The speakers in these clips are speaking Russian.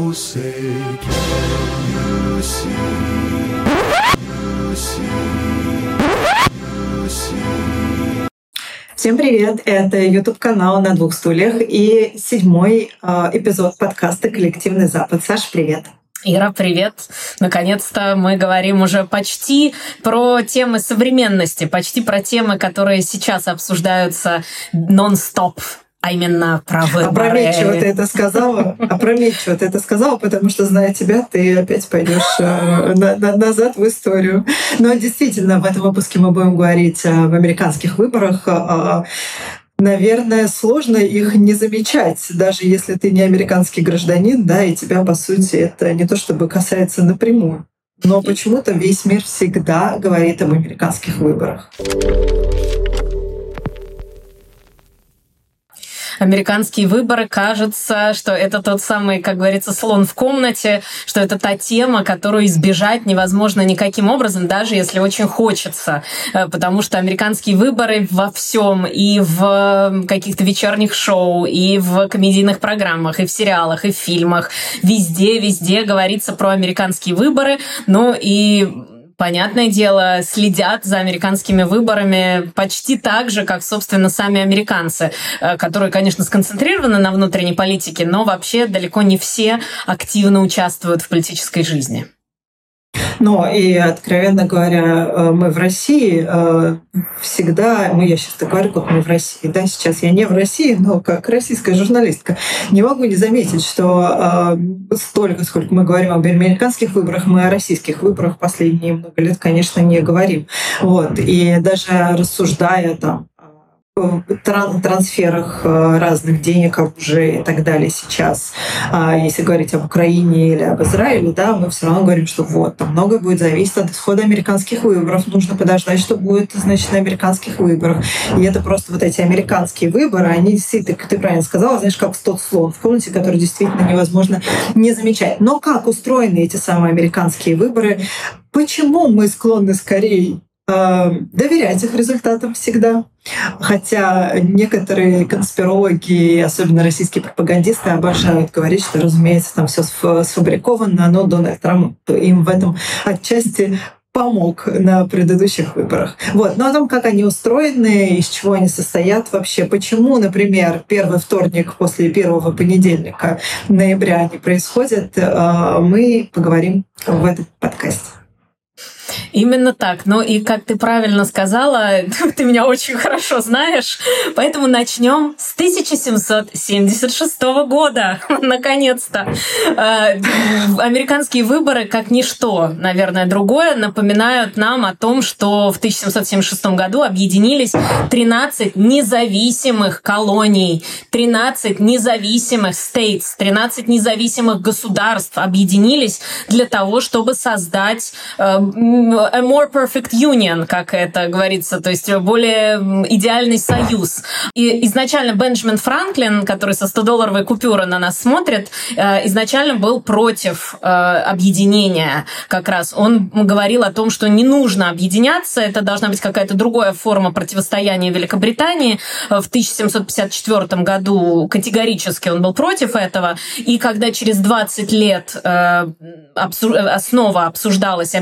Oh, say, can you see? You see? You see? Всем привет! Это YouTube канал на двух стульях и седьмой э, эпизод подкаста «Коллективный Запад». Саш, привет! Ира, привет! Наконец-то мы говорим уже почти про темы современности, почти про темы, которые сейчас обсуждаются нон-стоп а именно про выборы. Опрометчиво ты это сказала. Опрометчиво ты это сказала, потому что, зная тебя, ты опять пойдешь э, на, на, назад в историю. Но действительно, в этом выпуске мы будем говорить об американских выборах. А, наверное, сложно их не замечать, даже если ты не американский гражданин, да, и тебя, по сути, это не то чтобы касается напрямую. Но почему-то весь мир всегда говорит об американских выборах. Американские выборы, кажется, что это тот самый, как говорится, слон в комнате, что это та тема, которую избежать невозможно никаким образом, даже если очень хочется, э, потому что американские выборы во всем и в каких-то вечерних шоу, и в комедийных программах, и в сериалах, и в фильмах, везде, везде говорится про американские выборы, ну и понятное дело, следят за американскими выборами почти так же, как, собственно, сами американцы, э, которые, конечно, сконцентрированы на внутренней политике, но вообще далеко не все активно участвуют в политической жизни. Но и, откровенно говоря, э, мы в России э, всегда, ну я сейчас так говорю, как мы в России, да, сейчас я не в России, но как российская журналистка, не могу не заметить, что э, столько, сколько мы говорим об американских выборах, мы о российских выборах последние много лет, конечно, не говорим. Вот. И даже рассуждая там трансферах э, разных денег, оружия и так далее сейчас. А если говорить об Украине или об Израиле, да, мы все равно говорим, что вот, там многое будет зависеть от исхода американских выборов. Нужно подождать, что будет, значит, на американских выборах. И это просто вот эти американские выборы, они действительно, ты правильно сказала, знаешь, как тот слон в комнате, который действительно невозможно не замечать. Но как устроены эти самые американские выборы? Почему мы склонны скорее доверять их результатам всегда? Хотя некоторые конспирологи, особенно российские пропагандисты, обожают говорить, что, разумеется, там все сфабриковано, но Дональд Трамп им в этом отчасти помог на предыдущих выборах. Вот. Но о том, как они устроены, из чего они состоят вообще, почему, например, первый вторник после первого понедельника ноября не происходит, э, мы поговорим в этом подкасте. Именно так. Ну и как ты правильно сказала, ты меня очень хорошо знаешь, поэтому начнем с 1776 года. Наконец-то. Э, американские выборы, как ничто, наверное, другое, напоминают нам о том, что в 1776 году объединились 13 независимых колоний, 13 независимых states, 13 независимых государств объединились для того, чтобы создать э, a more perfect union, как это говорится, то есть более идеальный союз. И изначально Бенджамин Франклин, который со 100-долларовой купюры на нас смотрит, э, изначально был против э, объединения как раз. Он говорил о том, что не нужно объединяться, это должна быть какая-то другая форма противостояния Великобритании. В 1754 году категорически он был против этого. И когда через 20 лет э, снова обсуждалось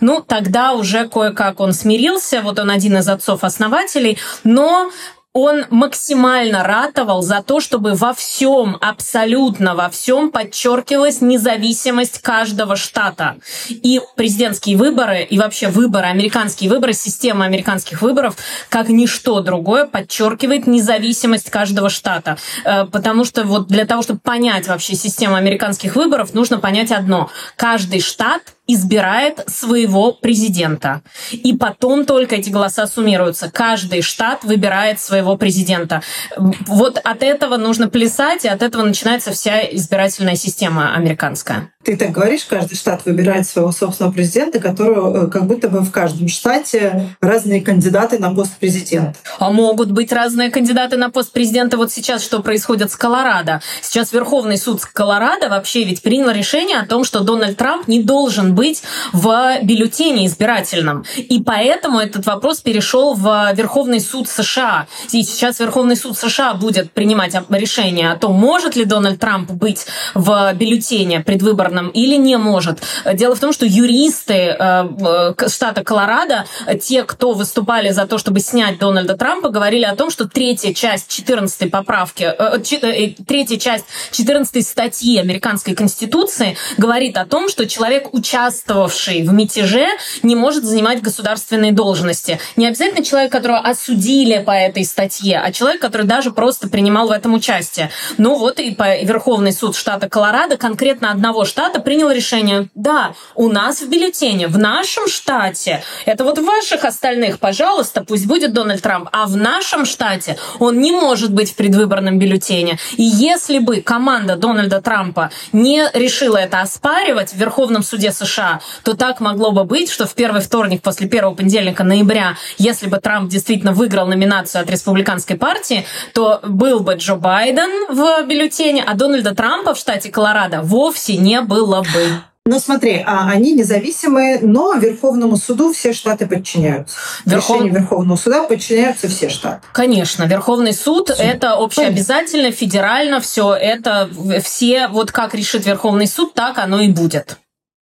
ну, тогда уже кое-как он смирился, вот он один из отцов-основателей, но он максимально ратовал за то, чтобы во всем, абсолютно во всем подчеркивалась независимость каждого штата. И президентские выборы, и вообще выборы, американские выборы, система американских выборов, как ничто другое, подчеркивает независимость каждого штата. Э, потому что вот для того, чтобы понять вообще систему американских выборов, нужно понять одно. Каждый штат избирает своего президента. И потом только эти голоса суммируются. Каждый штат выбирает своего президента. Вот от этого нужно плясать, и от этого начинается вся избирательная система американская. Ты так говоришь, каждый штат выбирает своего собственного президента, которого э, как будто бы в каждом штате разные кандидаты на пост президента. А могут быть разные кандидаты на пост президента. Вот сейчас что происходит с Колорадо? Сейчас Верховный суд Колорадо вообще ведь принял решение о том, что Дональд Трамп не должен быть в бюллетене избирательном. И поэтому этот вопрос перешел в Верховный суд США. И сейчас Верховный суд США будет принимать решение о том, может ли Дональд Трамп быть в бюллетене предвыборном или не может. Дело в том, что юристы э, штата Колорадо, те, кто выступали за то, чтобы снять Дональда Трампа, говорили о том, что третья часть 14 поправки, э, э, третья часть 14 статьи Американской Конституции говорит о том, что человек, участвовавший в мятеже, не может занимать государственные должности. Не обязательно человек, которого осудили по этой статье, а человек, который даже просто принимал в этом участие. Ну вот и по Верховный суд штата Колорадо, конкретно одного штата, принял решение, да, у нас в бюллетене, в нашем штате, это вот в ваших остальных, пожалуйста, пусть будет Дональд Трамп, а в нашем штате он не может быть в предвыборном бюллетене. И если бы команда Дональда Трампа не решила это оспаривать в Верховном суде США, то так могло бы быть, что в первый вторник после первого понедельника ноября, если бы Трамп действительно выиграл номинацию от республиканской партии, то был бы Джо Байден в бюллетене, а Дональда Трампа в штате Колорадо вовсе не было бы. Но смотри, а они независимые, но Верховному суду все штаты подчиняются. Верхов... Решению Верховного суда подчиняются все штаты. Конечно, Верховный суд все. это общеобязательно, федерально, все это все, вот как решит Верховный суд, так оно и будет.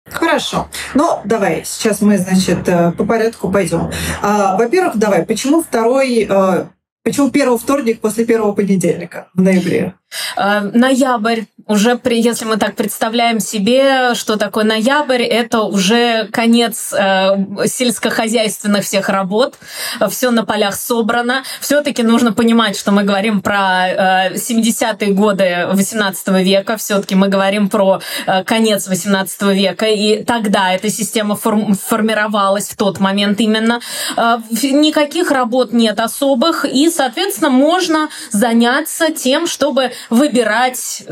Хорошо. Ну, давай, сейчас мы, значит, э, по порядку пойдем. А, во-первых, давай, почему второй, э, почему первый вторник после первого понедельника в ноябре? Э, ноябрь, уже при, если мы так представляем себе, что такое ноябрь, это уже конец э, сельскохозяйственных всех работ, все на полях собрано. Все-таки нужно понимать, что мы говорим про э, 70-е годы 18 века, все-таки мы говорим про э, конец 18 века, и тогда эта система форм, формировалась в тот момент именно. Э, никаких работ нет особых, и, соответственно, можно заняться тем, чтобы выбирать,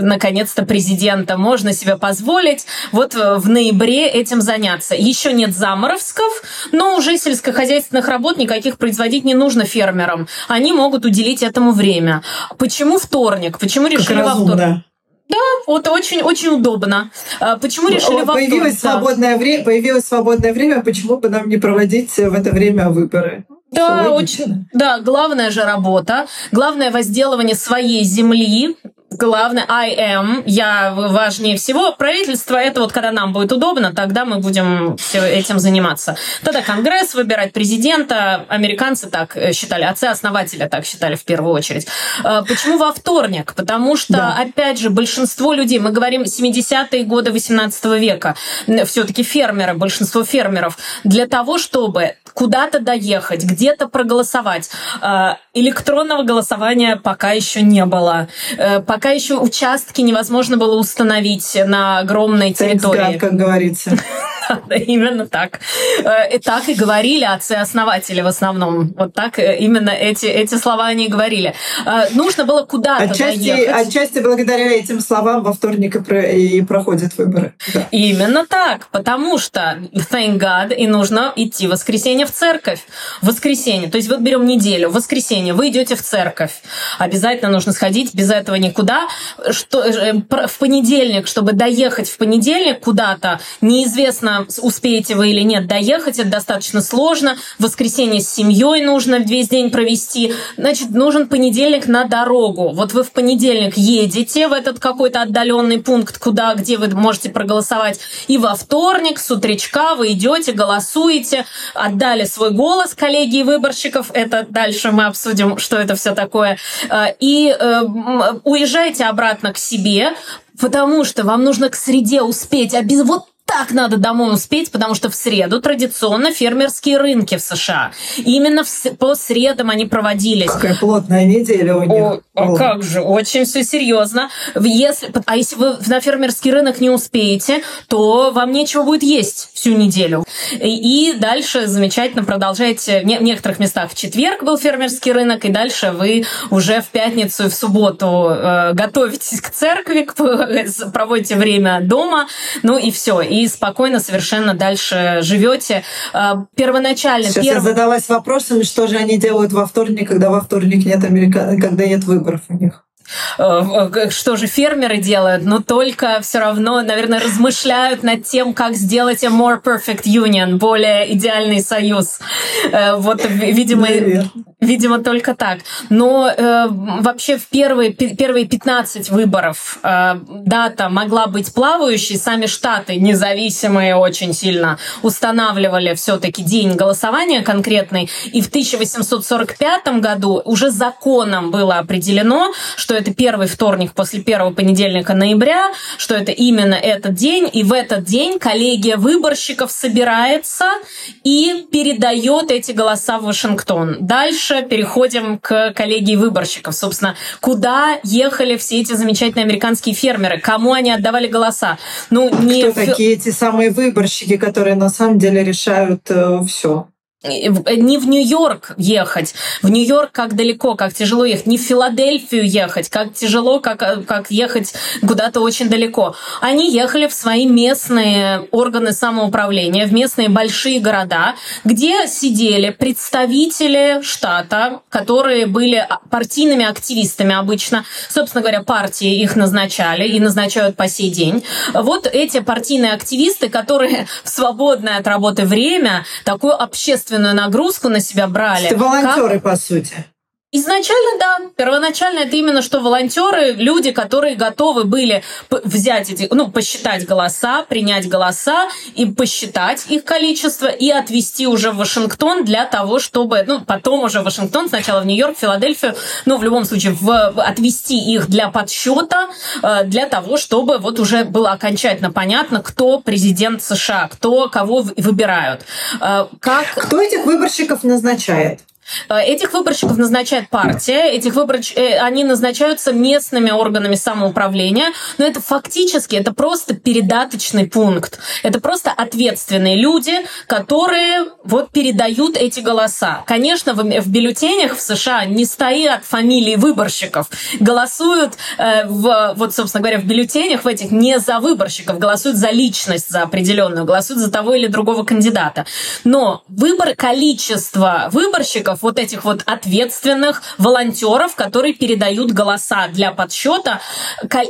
наконец-то, президента. Можно себе позволить вот э, в ноябре этим заняться. Еще нет заморозков, но уже сельскохозяйственных работ никаких производить не нужно фермерам. Они могут уделить этому время. Почему вторник? Почему решили во вторник? Да, вот очень очень удобно. А почему решили во появилось вторник? свободное время, появилось свободное время, почему бы нам не проводить в это время выборы? Да, очень. Да, главная же работа, главное возделывание своей земли, главное I am, я важнее всего. Правительство это вот когда нам будет удобно, тогда мы будем все этим заниматься. Тогда Конгресс выбирать президента, американцы так э, считали, отцы-основателя так считали в первую очередь. Э, почему во вторник? Потому что, да. опять же, большинство людей, мы говорим 70-е годы 18 века, все-таки фермеры, большинство фермеров, для того, чтобы куда-то доехать, где-то проголосовать, э, электронного голосования пока еще не было. Пока пока еще участки невозможно было установить на огромной территории. Как говорится. Да, именно так. Э, и так и говорили отцы-основатели в основном. Вот так э, именно эти, эти слова они и говорили. Э, нужно было куда-то отчасти, доехать. Отчасти благодаря этим словам во вторник и, про, и проходят выборы. Да. Именно так. Потому что, thank God, и нужно идти в воскресенье в церковь. В воскресенье. То есть вот берем неделю. В воскресенье вы идете в церковь. Обязательно нужно сходить, без этого никуда да, что, в понедельник, чтобы доехать в понедельник куда-то, неизвестно, успеете вы или нет доехать, это достаточно сложно. В воскресенье с семьей нужно весь день провести. Значит, нужен понедельник на дорогу. Вот вы в понедельник едете в этот какой-то отдаленный пункт, куда, где вы можете проголосовать, и во вторник с утречка вы идете, голосуете, отдали свой голос коллегии выборщиков. Это дальше мы обсудим, что это все такое. Э, и э, уезжаете обратно к себе, потому что вам нужно к среде успеть. А без вот так надо домой успеть, потому что в среду традиционно фермерские рынки в США. И именно в, по средам они проводились. Какая плотная неделя у них. О, а как же, очень все серьезно. Если, а если вы на фермерский рынок не успеете, то вам нечего будет есть всю неделю. И, и дальше замечательно продолжаете. В некоторых местах в четверг был фермерский рынок, и дальше вы уже в пятницу и в субботу э, готовитесь к церкви, к, проводите время дома, ну и все и спокойно совершенно дальше живете. А, первоначально... Сейчас перв... я задалась вопросом, что же они делают во вторник, когда во вторник нет Америка... когда нет выборов у них. Э, что же фермеры делают, но только все равно, наверное, размышляют над тем, как сделать a more perfect union, более идеальный союз. Э, вот, видимо, видимо, только так. Но э, вообще в первые, первые 15 выборов э, дата могла быть плавающей. Сами штаты независимые очень сильно устанавливали все-таки день голосования конкретный. И в 1845 году уже законом было определено, что это первый вторник после первого понедельника ноября, что это именно этот день, и в этот день коллегия выборщиков собирается и передает эти голоса в Вашингтон. Дальше переходим к коллегии выборщиков. Собственно, куда ехали все эти замечательные американские фермеры, кому они отдавали голоса. Ну, не Кто такие эти самые выборщики, которые на самом деле решают э, все? Не в Нью-Йорк ехать. В Нью-Йорк как далеко, как тяжело ехать. Не в Филадельфию ехать, как тяжело, как, как ехать куда-то очень далеко. Они ехали в свои местные органы самоуправления, в местные большие города, где сидели представители штата, которые были партийными активистами обычно. Собственно говоря, партии их назначали и назначают по сей день. Вот эти партийные активисты, которые в свободное от работы время такую общественную общественную нагрузку на себя брали. Это волонтеры, как... по сути. Изначально, да. Первоначально это именно что волонтеры, люди, которые готовы были взять эти, ну, посчитать голоса, принять голоса и посчитать их количество и отвезти уже в Вашингтон для того, чтобы, ну, потом уже в Вашингтон, сначала в Нью-Йорк, Филадельфию, ну, в любом случае, в, отвести их для подсчета, э, для того, чтобы вот уже было окончательно понятно, кто президент США, кто кого выбирают. Э, как... Кто этих выборщиков назначает? Э, этих выборщиков назначает партия, этих выборч... Э, они назначаются местными органами самоуправления, но это фактически, это просто передаточный пункт. Это просто ответственные люди, которые вот передают эти голоса. Конечно, в, в бюллетенях в США не стоят фамилии выборщиков. Голосуют, э, в, вот, собственно говоря, в бюллетенях в этих не за выборщиков, голосуют за личность, за определенную, голосуют за того или другого кандидата. Но выбор, количество выборщиков волонтеров, вот этих вот ответственных волонтеров, которые передают голоса для подсчета,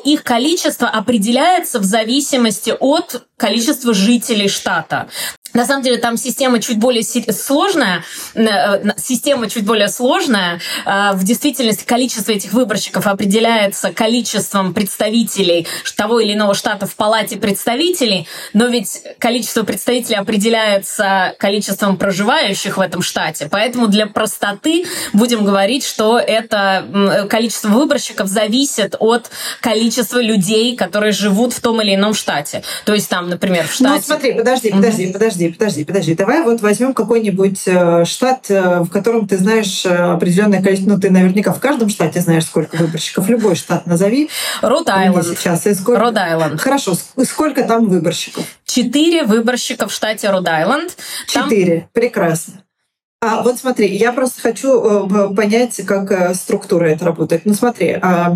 их количество определяется в зависимости от количества жителей штата. На самом деле там система чуть более сложная, э, система чуть более сложная. Э, в действительности количество этих выборщиков определяется количеством представителей того или иного штата в палате представителей, но ведь количество представителей определяется количеством проживающих в этом штате. Поэтому для простоты будем говорить, что это количество выборщиков зависит от количества людей, которые живут в том или ином штате. То есть там, например, в ну, штате... Ну смотри, подожди, подожди, подожди подожди, подожди, подожди. Давай вот возьмем какой-нибудь э, штат, э, в котором ты знаешь э, определенное количество, ну ты наверняка в каждом штате знаешь, сколько выборщиков. Любой штат назови. Род-Айленд. Сейчас. И сколько... Род-Айленд. Хорошо. Сколько там выборщиков? Четыре выборщика в штате Род-Айленд. Четыре. Там... Прекрасно. А вот смотри, я просто хочу понять, как структура это работает. Ну смотри, а,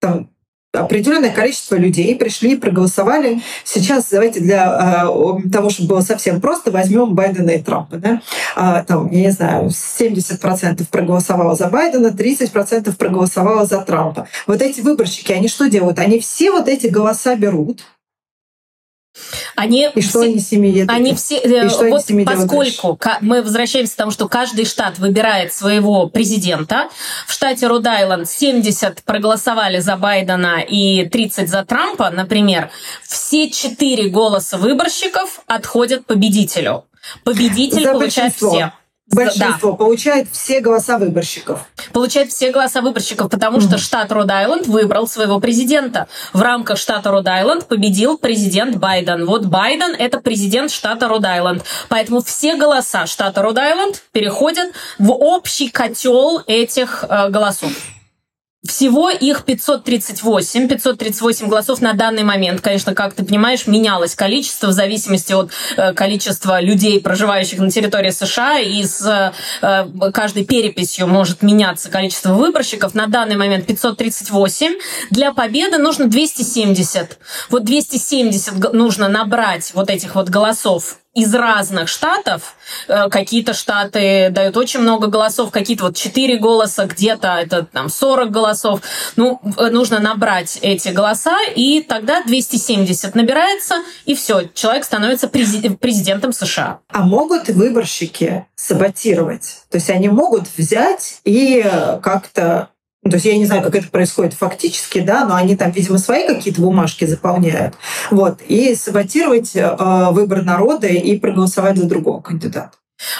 там определенное количество людей пришли, и проголосовали. Сейчас давайте для э, того, чтобы было совсем просто, возьмем Байдена и Трампа. Да? А, там, я не знаю, 70% проголосовало за Байдена, 30% проголосовало за Трампа. Вот эти выборщики, они что делают? Они все вот эти голоса берут, они и что все, они с ними едут? Они все, и что вот они поскольку мы возвращаемся к тому, что каждый штат выбирает своего президента, в штате Род-Айленд 70 проголосовали за Байдена и 30 за Трампа, например, все четыре голоса выборщиков отходят победителю. Победитель за получает все. Большинство да. получает все голоса выборщиков. Получает все голоса выборщиков, потому mm-hmm. что штат Род-Айленд выбрал своего президента. В рамках штата Род-Айленд победил президент Байден. Вот Байден – это президент штата Род-Айленд. Поэтому все голоса штата Род-Айленд переходят в общий котел этих э, голосов. Всего их 538, 538 голосов на данный момент. Конечно, как ты понимаешь, менялось количество в зависимости от э, количества людей, проживающих на территории США, и с э, каждой переписью может меняться количество выборщиков. На данный момент 538. Для победы нужно 270. Вот 270 нужно набрать вот этих вот голосов из разных штатов. Э, какие-то штаты дают очень много голосов, какие-то вот 4 голоса, где-то это там 40 голосов. Ну, э, нужно набрать эти голоса, и тогда 270 набирается, и все, человек становится президентом США. А могут выборщики саботировать? То есть они могут взять и как-то ну, то есть я не знаю, как это происходит фактически, да, но они там, видимо, свои какие-то бумажки заполняют. Вот. И саботировать э, выбор народа и проголосовать за другого кандидата.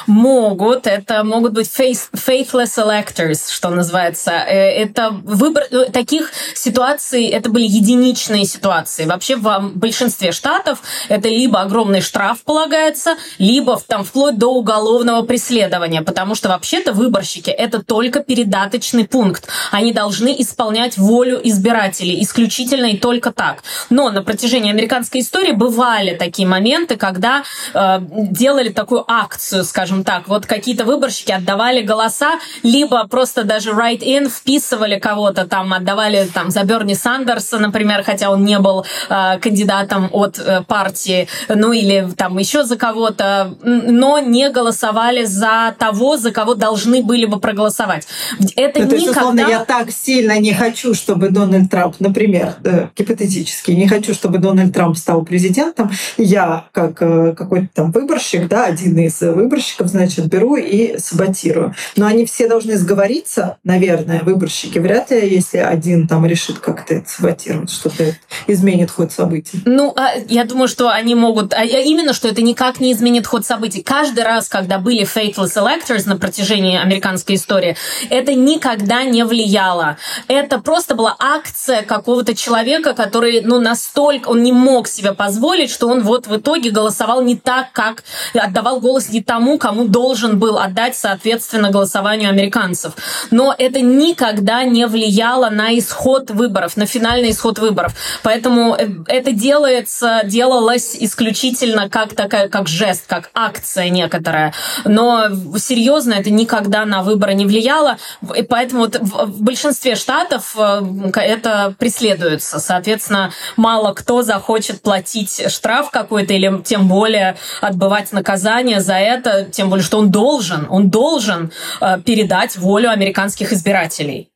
Могут, это могут быть faith, faithless electors, что называется. Э, это выбор э, таких ситуаций, это были единичные ситуации. Вообще в большинстве штатов это либо огромный штраф полагается, либо там вплоть до уголовного преследования, потому что вообще-то выборщики это только передаточный пункт. Они должны исполнять волю избирателей исключительно и только так. Но на протяжении американской истории бывали такие моменты, когда э, делали такую акцию скажем так. Вот какие-то выборщики отдавали голоса, либо просто даже write-in вписывали кого-то там, отдавали там за Берни Сандерса, например, хотя он не был э, кандидатом от э, партии, ну или там еще за кого-то, но не голосовали за того, за кого должны были бы проголосовать. Это ну, никогда... То есть, условно, я так сильно не хочу, чтобы Дональд Трамп, например, э, гипотетически, не хочу, чтобы Дональд Трамп стал президентом, я как э, какой-то там выборщик, да, один из выборщиков, выборщиков, значит, беру и саботирую. Но они все должны сговориться, наверное, выборщики. Вряд ли, если один там решит как-то это саботировать, что-то изменит ход событий. Ну, а, я думаю, что они могут... А, именно, что это никак не изменит ход событий. Каждый раз, когда были faithless electors на протяжении американской истории, это никогда не влияло. Это просто была акция какого-то человека, который, ну, настолько... Он не мог себе позволить, что он вот в итоге голосовал не так, как... Отдавал голос не тому, кому должен был отдать, соответственно, голосованию американцев. Но это никогда не влияло на исход выборов, на финальный исход выборов. Поэтому э, это делается, делалось исключительно как такая, как жест, как акция некоторая. Но серьезно это никогда на выборы не влияло. И поэтому вот в большинстве штатов э, это преследуется. Соответственно, мало кто захочет платить штраф какой-то или тем более отбывать наказание за это тем более, что он должен, он должен э, передать волю американских избирателей.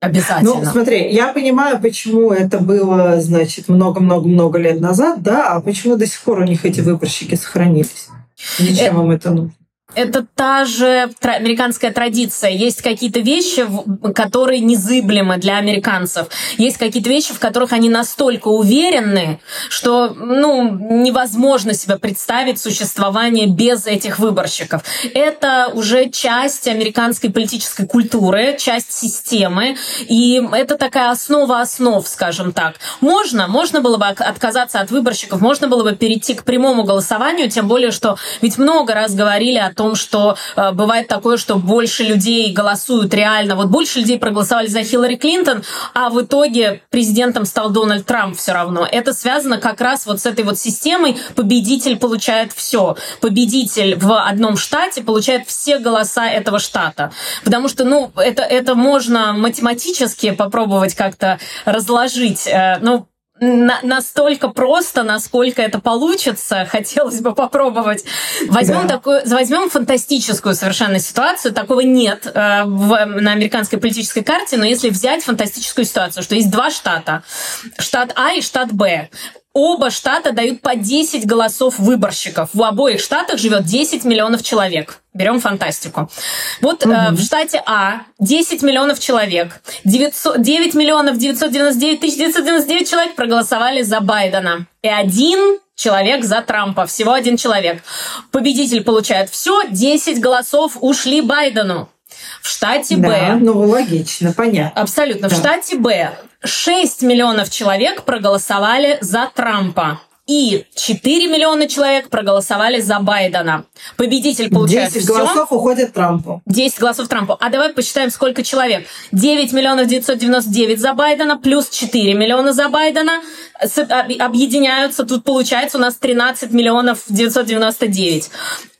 Обязательно. Ну, смотри, я понимаю, почему это было, значит, много-много-много лет назад, да, а почему до сих пор у них эти выборщики сохранились? Зачем это... вам это нужно? Это та же американская традиция. Есть какие-то вещи, которые незыблемы для американцев. Есть какие-то вещи, в которых они настолько уверены, что ну, невозможно себе представить существование без этих выборщиков. Это уже часть американской политической культуры, часть системы, и это такая основа основ, скажем так. Можно, можно было бы отказаться от выборщиков, можно было бы перейти к прямому голосованию, тем более, что ведь много раз говорили о том, том, что э, бывает такое, что больше людей голосуют реально. Вот больше людей проголосовали за Хиллари Клинтон, а в итоге президентом стал Дональд Трамп все равно. Это связано как раз вот с этой вот системой. Победитель получает все. Победитель в одном штате получает все голоса этого штата. Потому что, ну, это, это можно математически попробовать как-то разложить. Э, ну, на настолько просто, насколько это получится, хотелось бы попробовать. Возьмем да. такую, возьмем фантастическую совершенно ситуацию, такого нет э, в, на американской политической карте, но если взять фантастическую ситуацию, что есть два штата, штат А и штат Б. Оба штата дают по 10 голосов выборщиков. В обоих штатах живет 10 миллионов человек. Берем фантастику. Вот угу. э, в штате А 10 миллионов человек. 900, 9 миллионов 999 тысяч 999 человек проголосовали за Байдена. И один человек за Трампа. Всего один человек. Победитель получает все. 10 голосов ушли Байдену. В штате да, Б... Ну, логично, понятно. Абсолютно. Да. В штате Б 6 миллионов человек проголосовали за Трампа. И 4 миллиона человек проголосовали за Байдена. Победитель получает 10 все. голосов уходит Трампу. 10 голосов Трампу. А давай посчитаем, сколько человек. 9 миллионов 999 за Байдена, плюс 4 миллиона за Байдена. Объединяются, тут получается у нас 13 миллионов 999.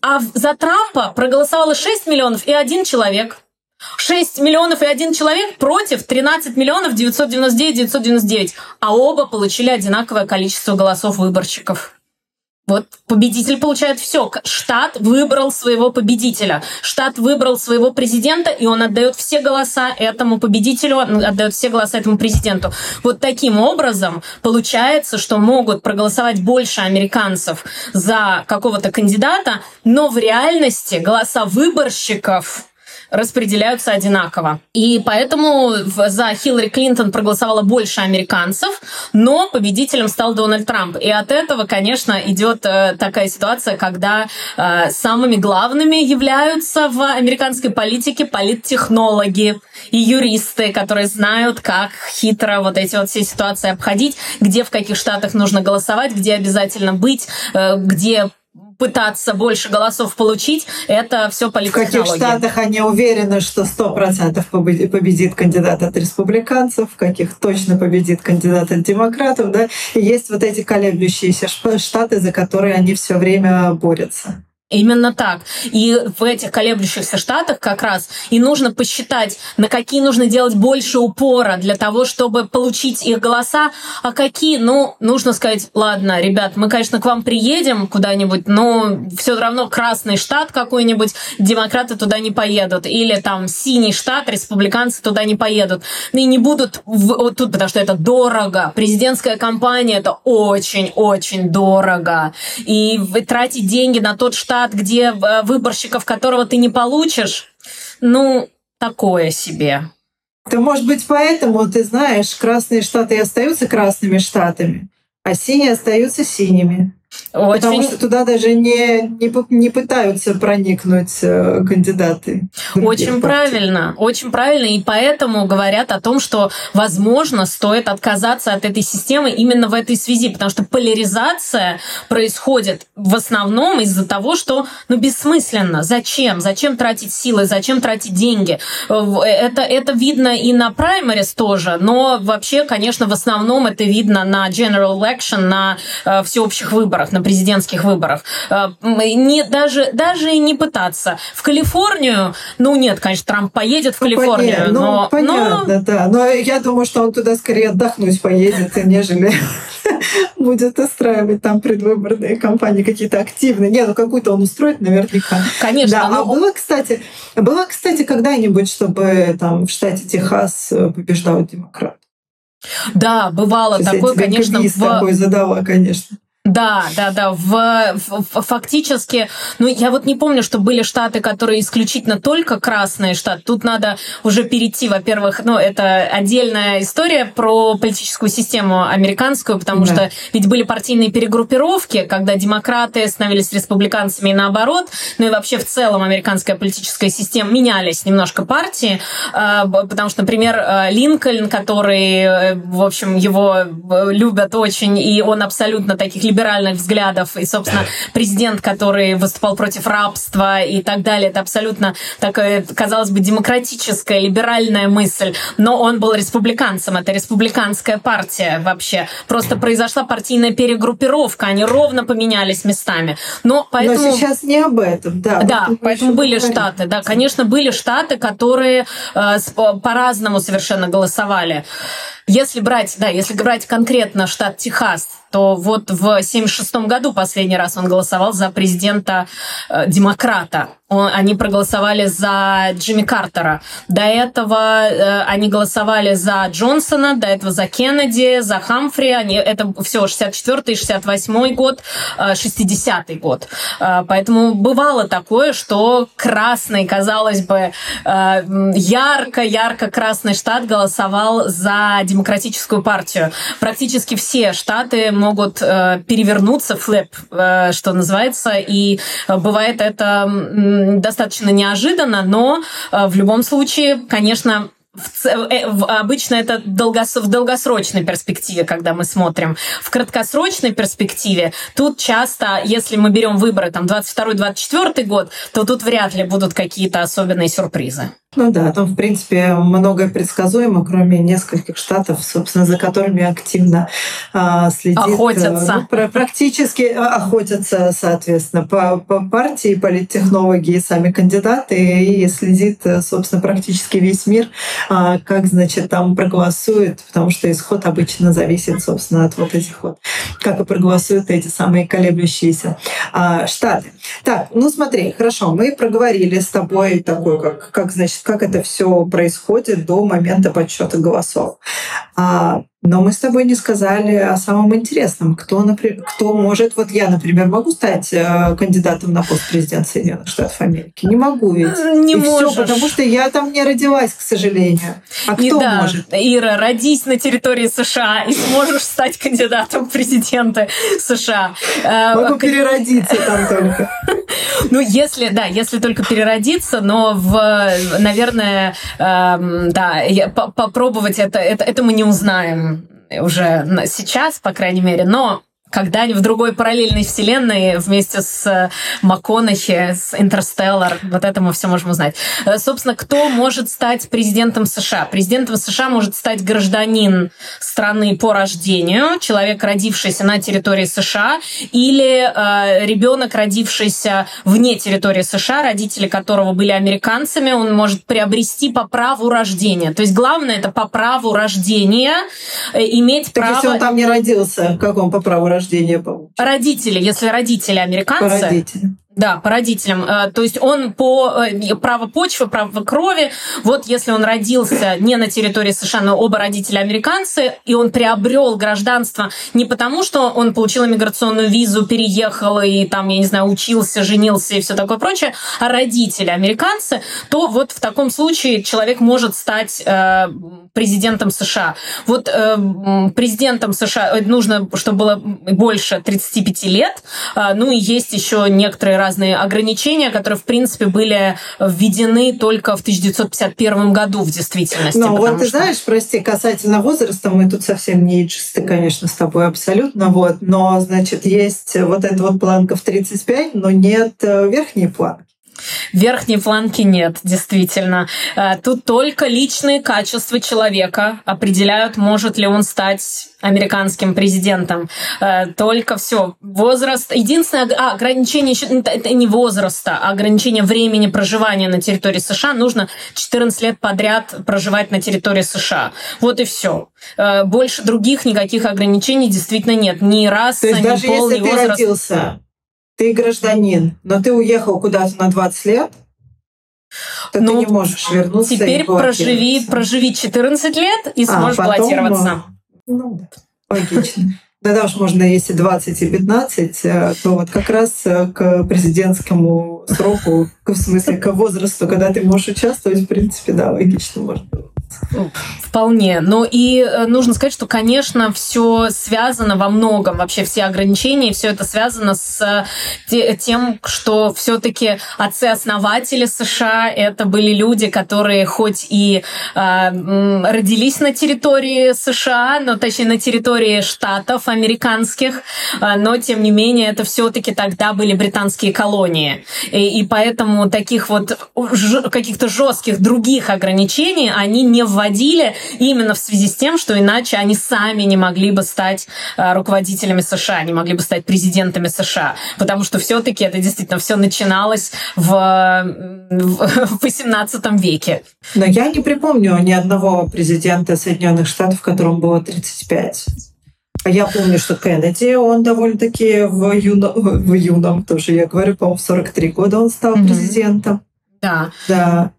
А за Трампа проголосовало 6 миллионов и один человек. 6 миллионов и один человек против 13 миллионов 999 999, а оба получили одинаковое количество голосов выборщиков. Вот победитель получает все. Штат выбрал своего победителя. Штат выбрал своего президента, и он отдает все голоса этому победителю, отдает все голоса этому президенту. Вот таким образом получается, что могут проголосовать больше американцев за какого-то кандидата, но в реальности голоса выборщиков распределяются одинаково. И поэтому за Хиллари Клинтон проголосовало больше американцев, но победителем стал Дональд Трамп. И от этого, конечно, идет э, такая ситуация, когда э, самыми главными являются в американской политике политтехнологи и юристы, которые знают, как хитро вот эти вот все ситуации обходить, где в каких штатах нужно голосовать, где обязательно быть, э, где пытаться больше голосов получить, это все политтехнология. В каких штатах они уверены, что 100% победит кандидат от республиканцев, в каких точно победит кандидат от демократов, да, и есть вот эти колеблющиеся штаты, за которые они все время борются. Именно так. И в этих колеблющихся штатах как раз и нужно посчитать, на какие нужно делать больше упора для того, чтобы получить их голоса, а какие, ну, нужно сказать, ладно, ребят, мы, конечно, к вам приедем куда-нибудь, но все равно красный штат какой-нибудь, демократы туда не поедут, или там синий штат, республиканцы туда не поедут, и не будут в, вот тут, потому что это дорого. Президентская кампания это очень-очень дорого. И тратить деньги на тот штат, штат, где э, выборщиков, которого ты не получишь, ну, такое себе. То, может быть, поэтому, ты знаешь, красные штаты и остаются красными штатами, а синие остаются синими. Очень... Потому что туда даже не, не, не пытаются проникнуть э, кандидаты. Очень правильно, очень правильно. И поэтому говорят о том, что, возможно, стоит отказаться от этой системы именно в этой связи, потому что поляризация происходит в основном из-за того, что ну, бессмысленно. Зачем? Зачем тратить силы? Зачем тратить деньги? Это, это видно и на праймерис тоже, но вообще, конечно, в основном это видно на general election, на э, всеобщих выборах, на президентских выборах. Э, не, даже, даже и не пытаться. В Калифорнию, ну нет, конечно, Трамп поедет в ну, Калифорнию, понятно, но... Ну, понятно, но... да. Но я думаю, что он туда скорее отдохнуть поедет, нежели будет устраивать там предвыборные кампании какие-то активные. Не, ну какую-то он устроит наверняка. Конечно. Да, но... а было, кстати, было, кстати, когда-нибудь, чтобы там в штате Техас э, побеждал демократ? Да, бывало Сейчас такое, конечно. В... такой задала, конечно. Да, да, да. В, в, фактически, ну, я вот не помню, что были штаты, которые исключительно только красные штаты. Тут надо уже перейти, во-первых, ну, это отдельная история про политическую систему американскую, потому да. что ведь были партийные перегруппировки, когда демократы становились республиканцами и наоборот, ну и вообще в целом американская политическая система менялись немножко партии, а, потому что, например, а, Линкольн, который, э, в общем, его э, любят очень, и он абсолютно таких либеральных взглядов, и, собственно, президент, который выступал против рабства и так далее, это абсолютно такая, казалось бы, демократическая, либеральная мысль, но он был республиканцем, это республиканская партия вообще. Просто произошла партийная перегруппировка, они ровно поменялись местами. Но, поэтому... но сейчас не об этом, да. Да, вот поэтому были говорить. штаты, да, конечно, были штаты, которые э, по-разному совершенно голосовали. Если брать, да, если брать конкретно штат Техас, то вот в 1976 году последний раз он голосовал за президента э. Он, они проголосовали за Джимми Картера. До этого э, они голосовали за Джонсона, до этого за Кеннеди, за Хамфри. Они, это все 64-й, 68-й год, э, 60-й год. Э, поэтому бывало такое, что красный, казалось бы, э, ярко-ярко красный штат голосовал за демократическую партию. Практически все штаты могут э, перевернуться, флэп, э, что называется, и э, бывает это достаточно неожиданно, но э, в любом случае, конечно, в, э, в, обычно это долгос, в долгосрочной перспективе, когда мы смотрим. В краткосрочной перспективе тут часто, если мы берем выборы там 22-24 год, то тут вряд ли будут какие-то особенные сюрпризы. Ну да, там, в принципе, многое предсказуемо, кроме нескольких штатов, собственно, за которыми активно а, следит... Охотятся. Ну, практически охотятся, соответственно, по, по партии, политтехнологи и сами кандидаты, и следит, собственно, практически весь мир, а, как, значит, там проголосует, потому что исход обычно зависит, собственно, от вот этих вот, как и проголосуют эти самые колеблющиеся а, штаты. Так, ну смотри, хорошо, мы проговорили с тобой такой, как, как значит, как это все происходит до момента подсчета голосов. А, но мы с тобой не сказали о самом интересном. Кто, например, кто может... Вот я, например, могу стать э, кандидатом на пост президента Соединенных Штатов Америки? Не могу ведь. Не И можешь. Всё, потому что я там не родилась, к сожалению. А И кто да, может? Ира, родись на территории США и сможешь стать кандидатом в президенты США. Э, Могу переродиться там только. Ну, если, да, если только переродиться, но в, наверное, эм, да, попробовать это, это, это мы не узнаем уже сейчас, по крайней мере, но когда-нибудь в другой параллельной вселенной вместе с э, МакКонахи, с Интерстеллар, вот это мы все можем узнать. Э, Собственно, кто может стать президентом США? Президентом США может стать гражданин страны по рождению, человек, родившийся на территории США, или э, ребенок, родившийся вне территории США, родители которого были американцами, он может приобрести по праву рождения. То есть главное это по праву рождения э, иметь Так право если он там не родился, как он по праву рождения получит? родители, если родители американцы, родителям. Да, по родителям. Э, То есть он по э, право почвы, право крови, вот если он родился не на территории США, но оба родителя американцы, и он приобрел гражданство не потому, что он получил иммиграционную визу, переехал и там, я не знаю, учился, женился и все такое прочее, а родители американцы, то вот в таком случае человек может стать э, президентом США. Вот президентом США нужно, чтобы было больше 35 лет, ну и есть еще некоторые разные ограничения, которые, в принципе, были введены только в 1951 году в действительности. Ну, вот ты что- знаешь, прости, касательно возраста, мы тут совсем не иджисты, конечно, с тобой абсолютно, вот, но, значит, есть вот эта вот планка в 35, но нет э, верхней планки. Верхней планки нет, действительно. Э, Тут только личные качества человека определяют, может ли он стать американским президентом. Э, Только все. Возраст. Единственное а, ограничение это не возраста, а ограничение времени проживания на территории США. Нужно 14 лет подряд проживать на территории США. Вот и все. Больше других никаких ограничений действительно нет. Ни раса, То есть ни даже пол, если ни возраст. родился, ты гражданин, но ты уехал куда-то на 20 лет, то Ну, ты не можешь вернуться Теперь и проживи, проживи 14 лет и А, сможешь потом, баллотироваться. Ну, да, логично. Тогда уж можно, если 20 и 15, э, то вот как раз э, к президентскому сроку, в смысле к возрасту, когда ты можешь участвовать, в принципе, да, логично можно. Вполне. Ну и э, нужно сказать, что, конечно, все связано во многом, вообще все ограничения, все это связано с э, те- тем, что все-таки отцы-основатели США это были люди, которые хоть и э, родились на территории США, но точнее на территории штатов американских, э, но тем не менее это все-таки тогда были британские колонии. И, и поэтому таких вот каких-то жестких других ограничений они не вводили именно в связи с тем, что иначе они сами не могли бы стать э, руководителями США, не могли бы стать президентами США, потому что все-таки это действительно все начиналось в, в 18 веке. Но я не припомню ни одного президента Соединенных Штатов, которому было 35. А я помню, что Кеннеди, он довольно-таки в, юно, в юном тоже, я говорю, по-моему, в 43 года он стал Мгм. президентом. Да. Да.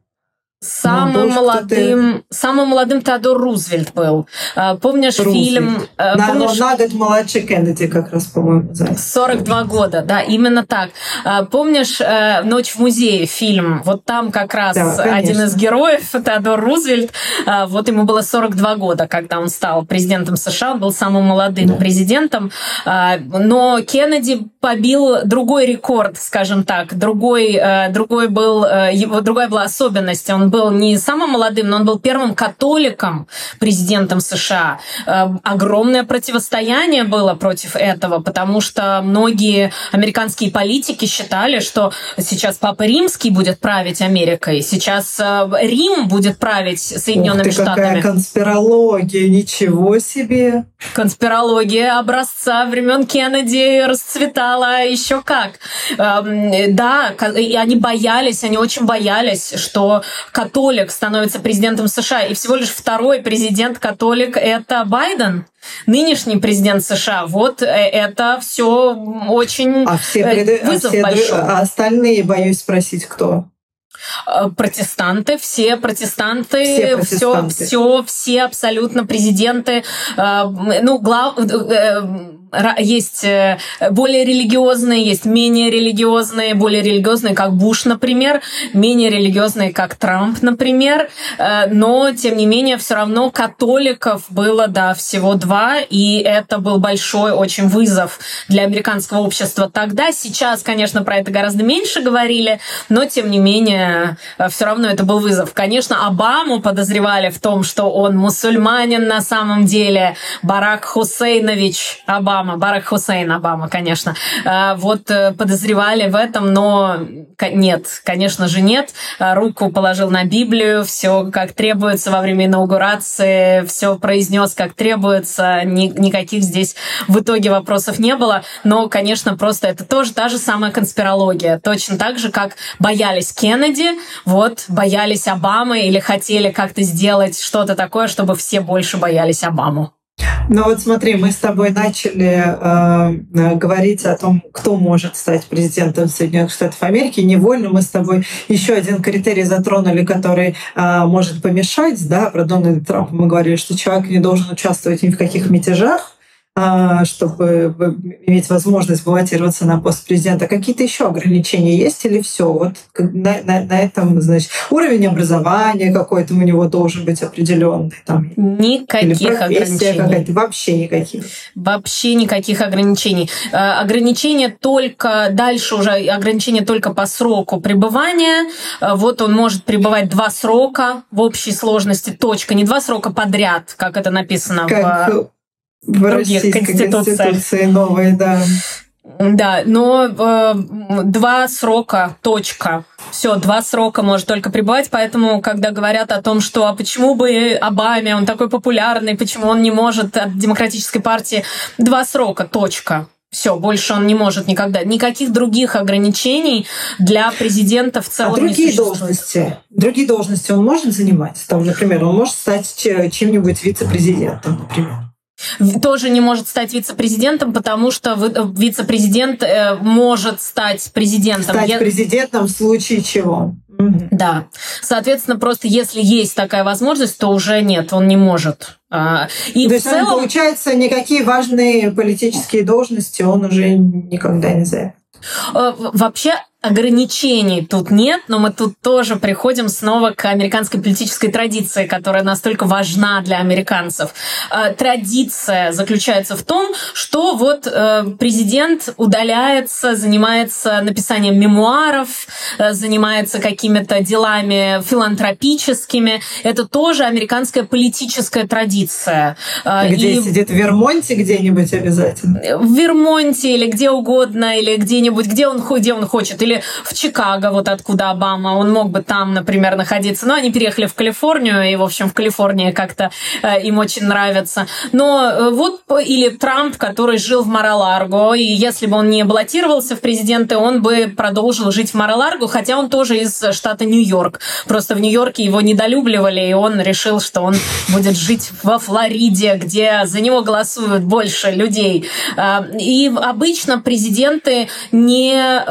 Самым Ну, молодым, самым молодым Теодор Рузвельт был. А, Помнишь Рузвельт. фильм? На, помнишь, на год младше Кеннеди как раз, по-моему, называется. 42 года, да, именно так. А, Помнишь э, «Ночь в музее» фильм? Вот там как раз Да, конечно. один из героев, Теодор Рузвельт, а, вот ему было 42 года, когда он стал президентом США, он был самым молодым Да. президентом. Но Кеннеди побил другой рекорд, скажем так. Другой, э, другой был, э, его, другая была особенность. Он был не самым молодым, но он был первым католиком президентом США. Э, огромное противостояние было против этого, потому что многие американские политики считали, что сейчас Папа Римский будет править Америкой, сейчас э, Рим будет править Соединенными Ух ты, Штатами. какая конспирология, ничего себе. Конспирология образца времен Кеннеди расцветала еще как. Эм, Да, и они боялись, они очень боялись, что католик становится президентом США. И всего лишь второй президент-католик – это Байден. Нынешний президент США. Вот э, это все очень А все, э, преды- а вызов все дру- большой. а остальные, боюсь спросить, кто? Э, протестанты, все протестанты, Все все, протестанты. все, все абсолютно президенты. Ну, глав, есть э, более религиозные, есть менее религиозные, более религиозные, как Буш, например, менее религиозные, как Трамп, например. Э, Но, тем не менее, все равно католиков было, да, всего два, и это был большой очень вызов для американского общества тогда. Сейчас, конечно, про это гораздо меньше говорили, но, тем не менее, все равно это был вызов. Конечно, Обаму подозревали в том, что он мусульманин на самом деле. Барак Хусейнович Обама, Барак Хусейн Обама, конечно. Э, Вот э, подозревали в этом, но нет, конечно же нет. Э, Руку положил на Библию, все как требуется во время инаугурации, все произнес как требуется, ни- никаких здесь в итоге вопросов не было. Но, конечно, просто это тоже та же самая конспирология. Точно так же, как боялись Кеннеди, вот, боялись Обамы или хотели как-то сделать что-то такое, чтобы все больше боялись Обаму. Ну вот смотри, мы с тобой начали э, говорить о том, кто может стать президентом Соединенных Штатов Америки. Невольно мы с тобой еще один критерий затронули, который э, может помешать. Да, про Дональда Трампа мы говорили, что человек не должен участвовать ни в каких мятежах, чтобы иметь возможность баллотироваться на пост президента. Какие-то еще ограничения есть или все? Вот на, на- на этом, значит, уровень образования какой-то у него должен быть определенный. Там, или Никаких профессия ограничений. какая-то, вообще никаких. Вообще никаких ограничений. Э, Ограничения только дальше уже ограничения только по сроку пребывания. Э, Вот он может пребывать два срока в общей сложности. Точка. Не два срока подряд, как это написано Как в в других конституциях. конституции новой, да. Да, но э, два срока, точка. Все, два срока может только пребывать, поэтому, когда говорят о том, что а почему бы Обаме, он такой популярный, почему он не может от демократической партии, два срока, точка. Все, больше он не может никогда. Никаких других ограничений для президента в А целом не другие существует. должности? Другие должности он может занимать? Там, например, он может стать че- чем-нибудь вице-президентом, например. Тоже не может стать вице-президентом, потому что э, вице-президент э, может стать президентом. Стать президентом в случае чего? Да. Соответственно, просто если есть такая возможность, то уже нет, он не может. А, И То в он, целом, получается, никакие важные политические должности он уже никогда не займет. э, вообще ограничений тут нет, но мы тут тоже приходим снова к американской политической традиции, которая настолько важна для американцев. Э, Традиция заключается в том, что вот э, президент удаляется, занимается написанием мемуаров, э, занимается какими-то делами филантропическими. Это тоже американская политическая традиция. Где и- сидит в Вермонте где-нибудь обязательно. в Вермонте или где угодно, или где-нибудь, где он, где он хочет, или в Чикаго, вот откуда Обама, он мог бы там, например, находиться, но они переехали в Калифорнию, и, в общем, в Калифорнии как-то э, им очень нравится. Но э, вот, или Трамп, который жил в Мараларго, и если бы он не баллотировался в президенты, он бы продолжил жить в Мараларго, хотя он тоже из штата Нью-Йорк. Просто в Нью-Йорке его недолюбливали, и он решил, что он будет жить во Флориде, где за него голосуют больше людей. А, И обычно президенты не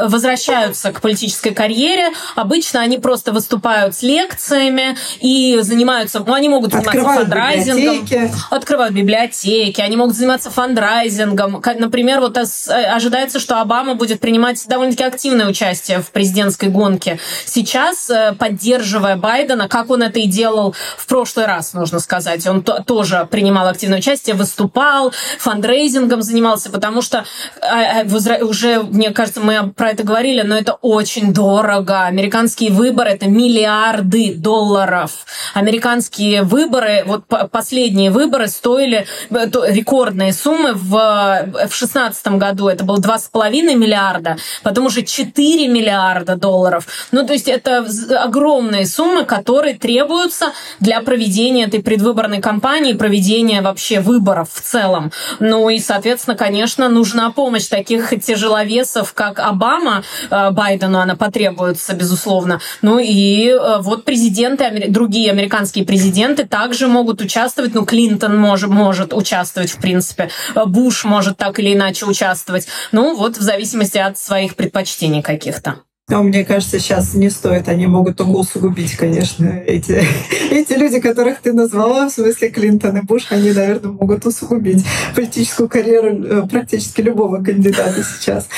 возвращаются к политической карьере. Обычно они просто выступают с лекциями и занимаются... Ну, они могут заниматься Открывают фандрайзингом. библиотеки. Открывают библиотеки, они могут заниматься фандрайзингом. Например, вот э, ожидается, что Обама будет принимать довольно-таки активное участие в президентской гонке. Сейчас, э, поддерживая Байдена, как он это и делал в прошлый раз, нужно сказать, он то- тоже принимал активное участие, выступал, фандрейзингом занимался, потому э, э, уже, мне кажется, мы про это говорили, но это очень дорого. Американские выборы это миллиарды долларов. Американские выборы, вот последние выборы стоили э, рекордные суммы в, в 16 году. Это было 2,5 миллиарда, потом уже 4 миллиарда долларов. Ну, то есть это огромные суммы, которые требуются для проведения этой предвыборной кампании, проведения вообще выборов в целом. Ну и, соответственно, конечно, нужна помощь таких тяжеловесов, как Обама, э, Байдену она потребуется, безусловно. Ну и э, вот президенты, другие американские президенты также могут участвовать. Ну, Клинтон может, может участвовать, в принципе. Э, Буш может так или иначе участвовать. Ну, вот в зависимости от своих предпочтений каких-то. Но мне кажется, сейчас не стоит. Они могут только усугубить, конечно, эти, эти люди, которых ты назвала, в смысле Клинтон и Буш, они, наверное, могут усугубить политическую карьеру э, практически любого кандидата сейчас.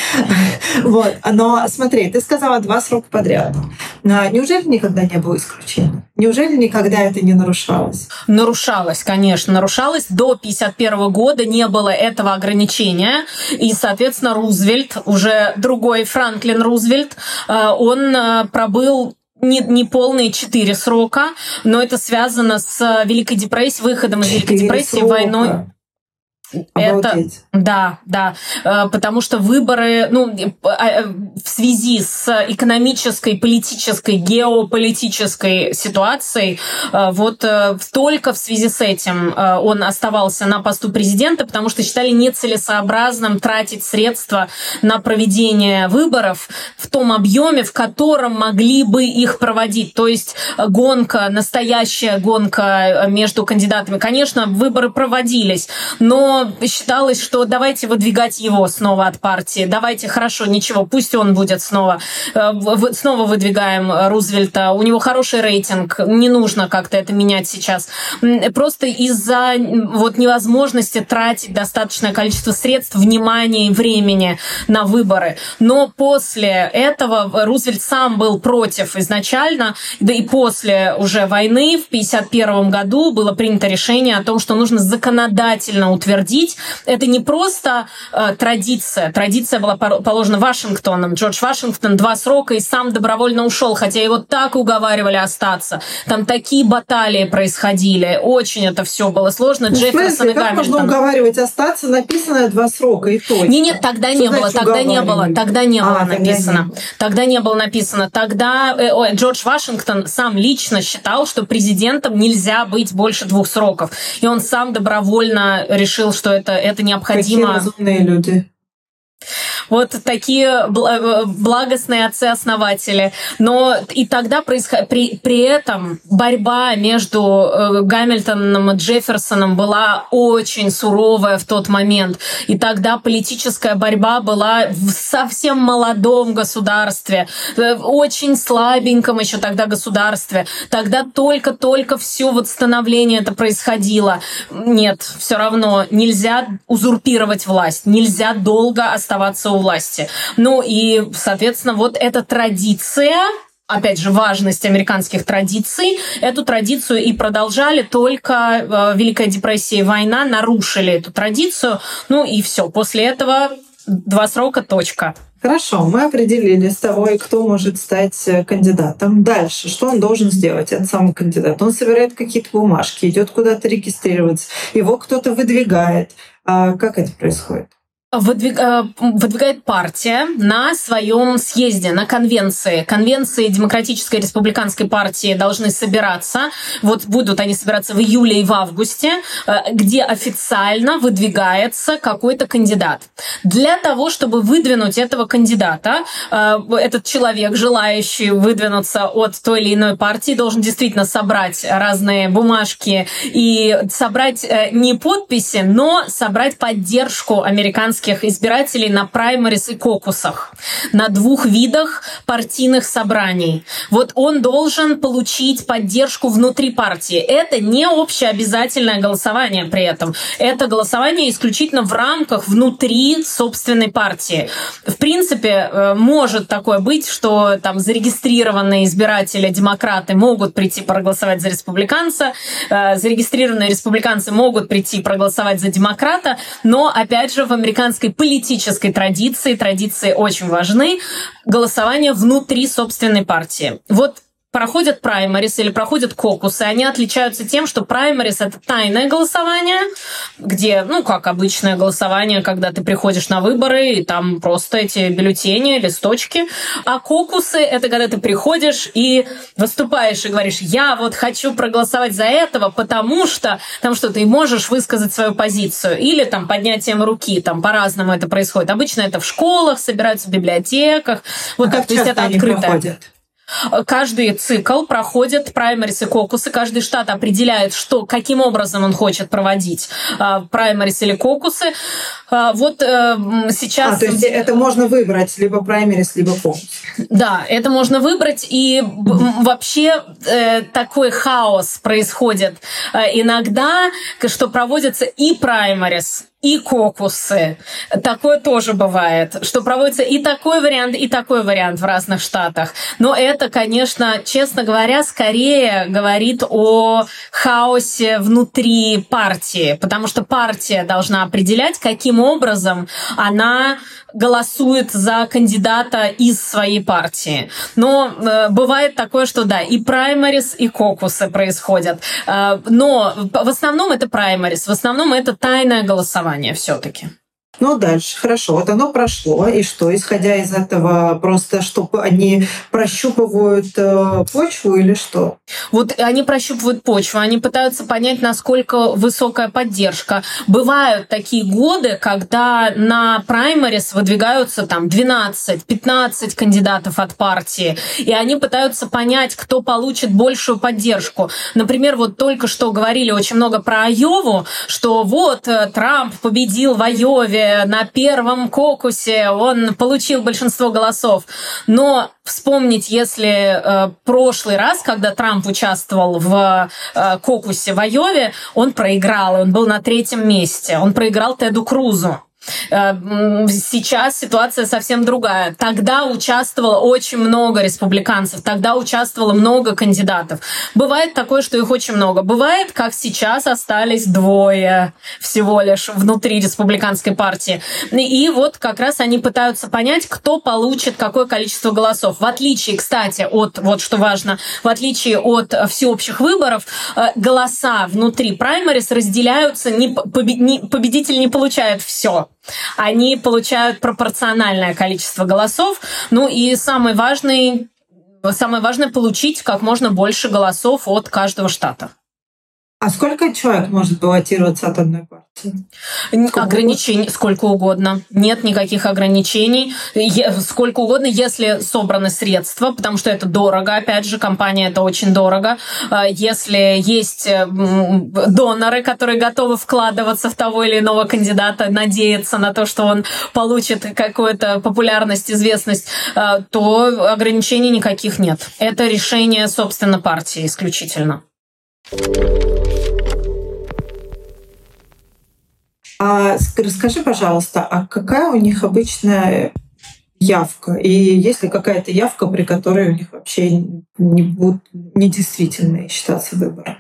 Вот. Но смотри, ты сказала два срока подряд. Неужели никогда не было исключения? Неужели никогда это не нарушалось? Нарушалось, конечно, нарушалось. До 1951 года не было этого ограничения. И, соответственно, Рузвельт, уже другой Франклин Рузвельт, Э, он э, пробыл не, не полные четыре срока, но это связано с Великой депрессией, выходом из Великой депрессии, срока. войной. Обалдеть. Это, да, да, э, потому что выборы, ну, а, в связи с экономической, политической, геополитической ситуацией, вот только в связи с этим он оставался на посту президента, потому что считали нецелесообразным тратить средства на проведение выборов в том объеме, в котором могли бы их проводить. То есть гонка, настоящая гонка между кандидатами. Конечно, выборы проводились, но считалось, что давайте выдвигать его снова от партии, давайте, хорошо, ничего, пусть он будет снова, э, снова выдвигаем Рузвельта, у него хороший рейтинг, не нужно как-то это менять сейчас. Просто из-за вот невозможности тратить достаточное количество средств, внимания и времени на выборы. Но после этого Рузвельт сам был против изначально, да и после уже войны в 1951 году было принято решение о том, что нужно законодательно утвердить утвердить. Это не просто э, традиция. Традиция была положена Вашингтоном. Джордж Вашингтон два срока и сам добровольно ушел, хотя его так уговаривали остаться. Там такие баталии происходили. Очень это все было сложно. Ну, Джефферсон и как можно уговаривать остаться? Написано два срока и то. Не, нет, тогда что не было, тогда не было, тогда не было а, написано. Тогда, тогда не было написано. Тогда э, ой, Джордж Вашингтон сам лично считал, что президентом нельзя быть больше двух сроков. И он сам добровольно решил, что это, это необходимо. Какие разумные люди. Вот такие э, благостные отцы-основатели. Но и тогда происход... при, при этом борьба между э, Гамильтоном и Джефферсоном была очень суровая в тот момент. И тогда политическая борьба была в совсем молодом государстве, э, очень слабеньком еще тогда государстве. Тогда только-только все вот становление это происходило. Нет, все равно нельзя узурпировать власть, нельзя долго оставаться у власти. Ну и, соответственно, вот эта традиция опять же, важность американских традиций. Эту традицию и продолжали, только э, Великая депрессия и война нарушили эту традицию. Ну и все. После этого два срока, точка. Хорошо, мы определили с тобой, кто может стать э, кандидатом. Дальше, что он должен сделать, этот самый кандидат? Он собирает какие-то бумажки, идет куда-то регистрироваться, его кто-то выдвигает. А как это происходит? Выдвиг, э, выдвигает партия на своем съезде, на конвенции. Конвенции Демократической Республиканской партии должны собираться. Вот будут они собираться в июле и в августе, э, где официально выдвигается какой-то кандидат. Для того, чтобы выдвинуть этого кандидата, э, этот человек, желающий выдвинуться от той или иной партии, должен действительно собрать разные бумажки и собрать не подписи, но собрать поддержку американских американских избирателей на праймарис и кокусах, на двух видах партийных собраний. Вот он должен получить поддержку внутри партии. Это не общеобязательное голосование при этом. Это голосование исключительно в рамках внутри собственной партии. В принципе, э, может такое быть, что там зарегистрированные избиратели, демократы могут прийти проголосовать за республиканца, э, зарегистрированные республиканцы могут прийти проголосовать за демократа, но, опять же, в американском американской политической традиции, традиции очень важны, голосование внутри собственной партии. Вот проходят праймарис или проходят кокусы, они отличаются тем, что праймарис это тайное голосование, где, ну, как обычное голосование, когда ты приходишь на выборы, и там просто эти бюллетени, листочки. А кокусы это когда ты приходишь и выступаешь и говоришь, я вот хочу проголосовать за этого, потому что, там что, ты можешь высказать свою позицию. Или там поднятием руки, там по-разному это происходит. Обычно это в школах, собираются в библиотеках. Вот а так, как то есть это открытое. Проходят? Каждый цикл проходит праймерис и кокусы. Каждый штат определяет, что, каким образом он хочет проводить праймерис или кокусы. А, вот э, сейчас... А, то есть это можно выбрать либо праймерис, либо кокус. Да, это можно выбрать. И вообще э, такой хаос происходит э, иногда, что проводится и праймерис, и кокусы. Такое тоже бывает, что проводится и такой вариант, и такой вариант в разных штатах. Но это, конечно, честно говоря, скорее говорит о хаосе внутри партии, потому что партия должна определять, каким образом она голосует за кандидата из своей партии. Но э, бывает такое, что да, и праймарис, и кокусы происходят. Э, но в основном это праймарис, в основном это тайное голосование все-таки. Ну, дальше, хорошо. Вот оно прошло, и что, исходя из этого, просто чтобы они прощупывают э, почву или что? Вот они прощупывают почву, они пытаются понять, насколько высокая поддержка. Бывают такие годы, когда на праймарис выдвигаются там 12-15 кандидатов от партии, и они пытаются понять, кто получит большую поддержку. Например, вот только что говорили очень много про Айову, что вот э, Трамп победил в Айове, на первом кокусе он получил большинство голосов. Но вспомнить, если э, прошлый раз, когда Трамп участвовал в э, кокусе в Айове, он проиграл, он был на третьем месте. Он проиграл Теду Крузу. Э, сейчас ситуация совсем другая. Тогда участвовало очень много республиканцев, тогда участвовало много кандидатов. Бывает такое, что их очень много. Бывает, как сейчас остались двое всего лишь внутри республиканской партии. И вот как раз они пытаются понять, кто получит какое количество голосов. В отличие, кстати, от, вот что важно, в отличие от всеобщих выборов, э, голоса внутри праймарис разделяются, не, победитель не получает все они получают пропорциональное количество голосов. Ну и самый важный, самое важное получить как можно больше голосов от каждого штата. А сколько человек может баллотироваться от одной партии? Сколько ограничений угодно? сколько угодно. Нет никаких ограничений. Сколько угодно, если собраны средства, потому что это дорого. Опять же, компания это очень дорого. А если есть доноры, которые готовы вкладываться в того или иного кандидата, надеяться на то, что он получит какую-то популярность, известность, а, то ограничений никаких нет. Это решение, собственно, партии исключительно. А расскажи, пожалуйста, а какая у них обычная явка? И есть ли какая-то явка, при которой у них вообще не будут недействительные считаться выборы?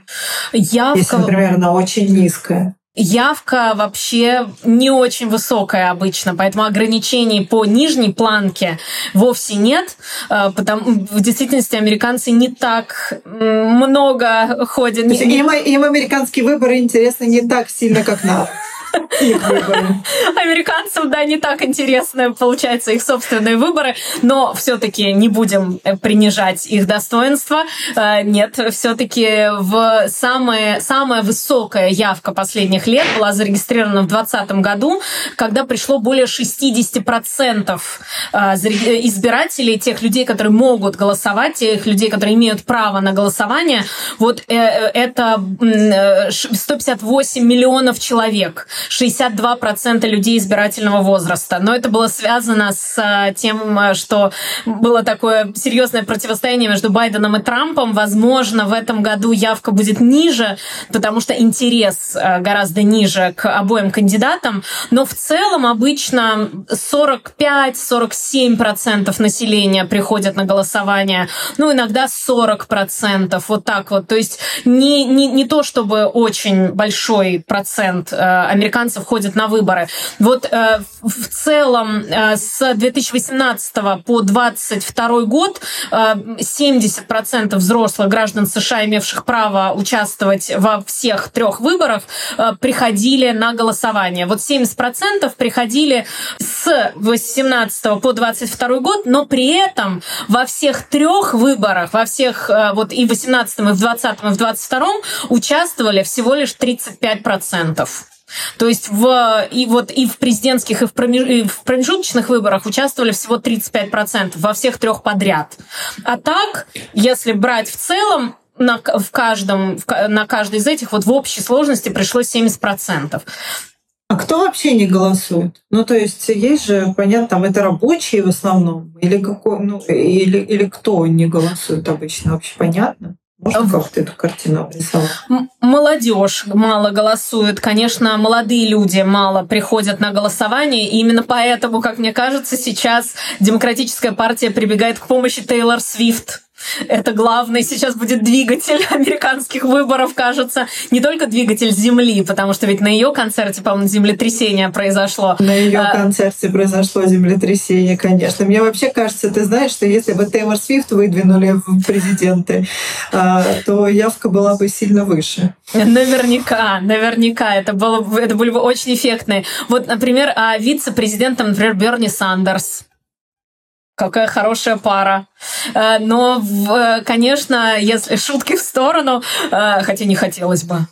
Явка... Если, например, она очень низкая. Явка вообще не очень высокая обычно, поэтому ограничений по нижней планке вовсе нет. Э, потому в действительности американцы не так много ходят. Им, им американские выборы интересны не так сильно, как нам. Американцам, да, не так интересно, получается, их собственные выборы, но все-таки не будем э, принижать их достоинство. Э, нет, все-таки в самая, самая высокая явка последних лет была зарегистрирована в 2020 году, когда пришло более 60% э, избирателей, тех людей, которые могут голосовать, тех людей, которые имеют право на голосование. Вот это 158 миллионов человек. 62% людей избирательного возраста. Но это было связано с э, тем, э, что было такое серьезное противостояние между Байденом и Трампом. Возможно, в этом году явка будет ниже, потому что интерес э, гораздо ниже к обоим кандидатам. Но в целом обычно 45-47% населения приходят на голосование. Ну, иногда 40%. Вот так вот. То есть не, не, не то, чтобы очень большой процент американцев американцев ходят на выборы. Вот э, в целом э, с 2018 по 2022 год э, 70% взрослых граждан США, имевших право участвовать во всех трех выборах, э, приходили на голосование. Вот 70% приходили с 18 по 22 год, но при этом во всех трех выборах, во всех э, вот и в 18, и в 20, и в 22 участвовали всего лишь 35%. То есть в, и вот и в президентских, и в, промежуточных выборах участвовали всего 35% во всех трех подряд. А так, если брать в целом, на, в каждом, в, на каждой из этих вот в общей сложности пришлось 70%. А кто вообще не голосует? Ну, то есть есть же, понятно, там это рабочие в основном, или какой, ну, или, или кто не голосует обычно, вообще понятно? Можно как-то эту картину обрисовать? Молодежь мало голосует. Конечно, молодые люди мало приходят на голосование. И именно поэтому, как мне кажется, сейчас Демократическая партия прибегает к помощи Тейлор Свифт это главный сейчас будет двигатель американских выборов, кажется. Не только двигатель Земли, потому что ведь на ее концерте, по-моему, землетрясение произошло. На ее а... концерте произошло землетрясение, конечно. Мне вообще кажется, ты знаешь, что если бы Тейлор Свифт выдвинули в президенты, а, то явка была бы сильно выше. Наверняка, наверняка. Это, было, это были бы очень эффектные. Вот, например, а вице-президентом, например, Берни Сандерс. Какая хорошая пара. Э, но, конечно, если шутки в сторону, э, хотя не хотелось бы.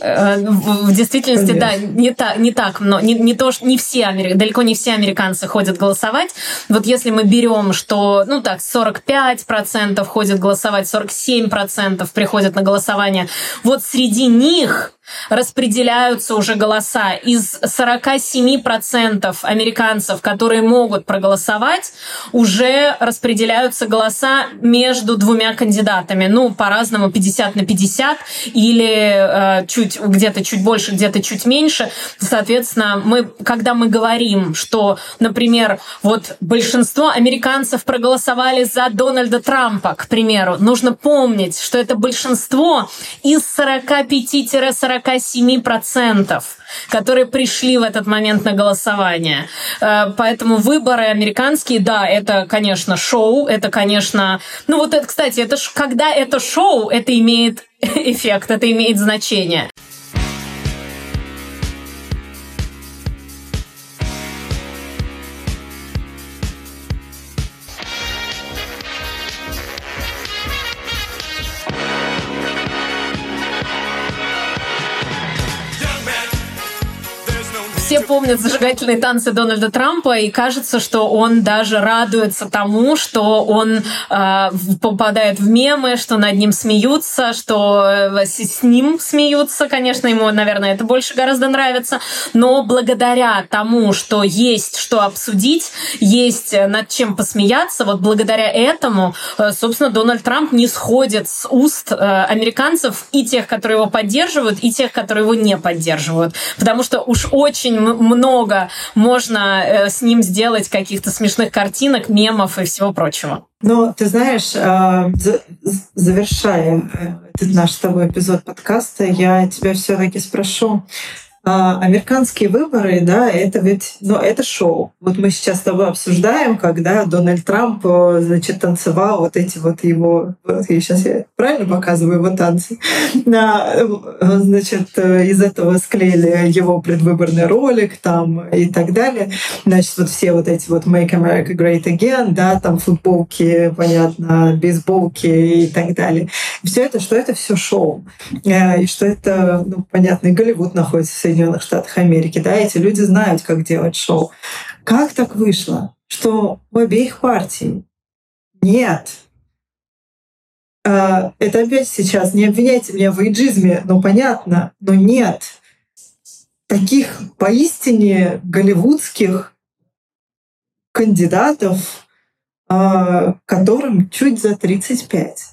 Э, в действительности, Конечно. да, не так, не так, но не, не то, что не все, далеко не все американцы ходят голосовать. Вот если мы берем, что, ну так, 45% ходят голосовать, 47% приходят на голосование, вот среди них распределяются уже голоса. Из 47% американцев, которые могут проголосовать, уже распределяются голоса между двумя кандидатами. Ну, по-разному, 50 на 50 или э, чуть, где-то чуть больше, где-то чуть меньше. Соответственно, мы, когда мы говорим, что, например, вот большинство американцев проголосовали за Дональда Трампа, к примеру, нужно помнить, что это большинство из 45-40 47%, которые пришли в этот момент на голосование. Э, поэтому выборы американские, да, это, конечно, шоу, это, конечно... Ну вот это, кстати, это когда это шоу, это имеет эффект, это имеет значение. Помнят зажигательные танцы Дональда Трампа, и кажется, что он даже радуется тому, что он э, попадает в мемы, что над ним смеются, что э, с ним смеются, конечно, ему, наверное, это больше гораздо нравится, но благодаря тому, что есть что обсудить, есть э, над чем посмеяться, вот благодаря этому, э, собственно, Дональд Трамп не сходит с уст американцев и тех, которые его поддерживают, и тех, которые его не поддерживают, потому что уж очень много можно э, с ним сделать каких-то смешных картинок, мемов и всего прочего. Ну, ты знаешь, э, завершая э, наш с тобой эпизод подкаста, я тебя все-таки спрошу, а, американские выборы, да, это ведь, ну, это шоу. Вот мы сейчас с тобой обсуждаем, когда Дональд Трамп, значит, танцевал вот эти вот его, вот я сейчас я правильно показываю его танцы, значит, из этого склеили его предвыборный ролик там и так далее. Значит, вот все вот эти вот Make America Great Again, да, там футболки, понятно, бейсболки и так далее. Все это, что это все шоу. Э, и что это, ну, понятно, и Голливуд находится Соединенных Штатах Америки, да, эти люди знают, как делать шоу. Как так вышло, что у обеих партий нет а, это опять сейчас, не обвиняйте меня в эйджизме, ну понятно, но нет таких поистине голливудских кандидатов, а, которым чуть за 35.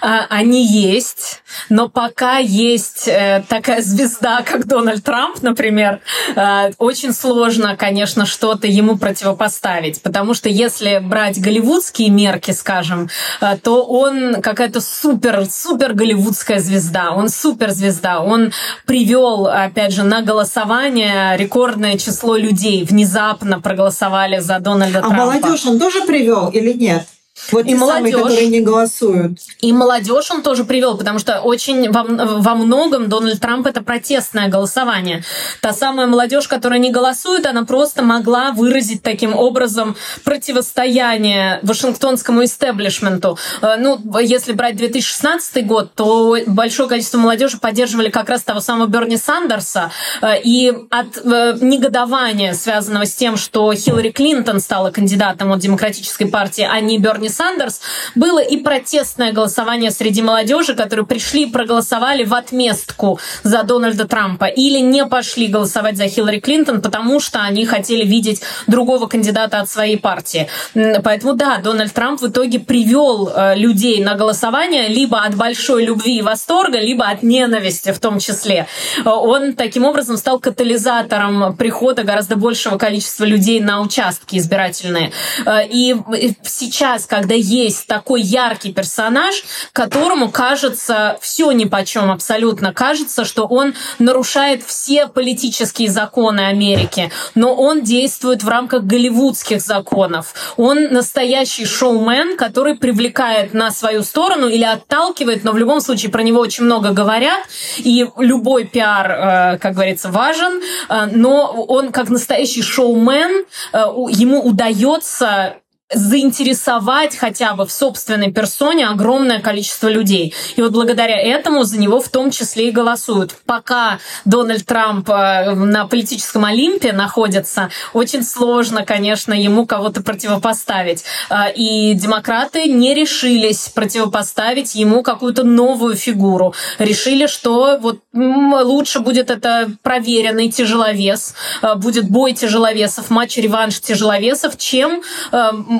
А, они есть, но пока есть э, такая звезда, как Дональд Трамп, например, э, очень сложно, конечно, что-то ему противопоставить, потому что если брать голливудские мерки, скажем, э, то он какая-то супер, супер голливудская звезда, он суперзвезда, он привел, опять же, на голосование рекордное число людей, внезапно проголосовали за Дональда а Трампа. А молодежь он тоже привел или нет? Вот и молодежь, самые, которые не голосуют. И молодежь он тоже привел, потому что очень во, во многом Дональд Трамп это протестное голосование. Та самая молодежь, которая не голосует, она просто могла выразить таким образом противостояние Вашингтонскому истеблишменту. Э, ну, если брать 2016 год, то большое количество молодежи поддерживали как раз того самого Берни Сандерса. Э, и от э, негодования, связанного с тем, что Хиллари Клинтон стала кандидатом от Демократической партии, а не Берни Сандерс, было и протестное голосование среди молодежи, которые пришли и проголосовали в отместку за Дональда Трампа или не пошли голосовать за Хиллари Клинтон, потому что они хотели видеть другого кандидата от своей партии. Поэтому да, Дональд Трамп в итоге привел э, людей на голосование либо от большой любви и восторга, либо от ненависти в том числе. Э, он таким образом стал катализатором прихода гораздо большего количества людей на участки избирательные. Э, и сейчас, когда есть такой яркий персонаж, которому кажется все ни по чем абсолютно. Кажется, что он нарушает все политические законы Америки, но он действует в рамках голливудских законов. Он настоящий шоумен, который привлекает на свою сторону или отталкивает, но в любом случае про него очень много говорят, и любой пиар, э, как говорится, важен, э, но он как настоящий шоумен, э, ему удается заинтересовать хотя бы в собственной персоне огромное количество людей. И вот благодаря этому за него в том числе и голосуют. Пока Дональд Трамп э, на политическом Олимпе находится, очень сложно, конечно, ему кого-то противопоставить. Э, и демократы не решились противопоставить ему какую-то новую фигуру. Решили, что вот лучше будет это проверенный тяжеловес, э, будет бой тяжеловесов, матч-реванш тяжеловесов, чем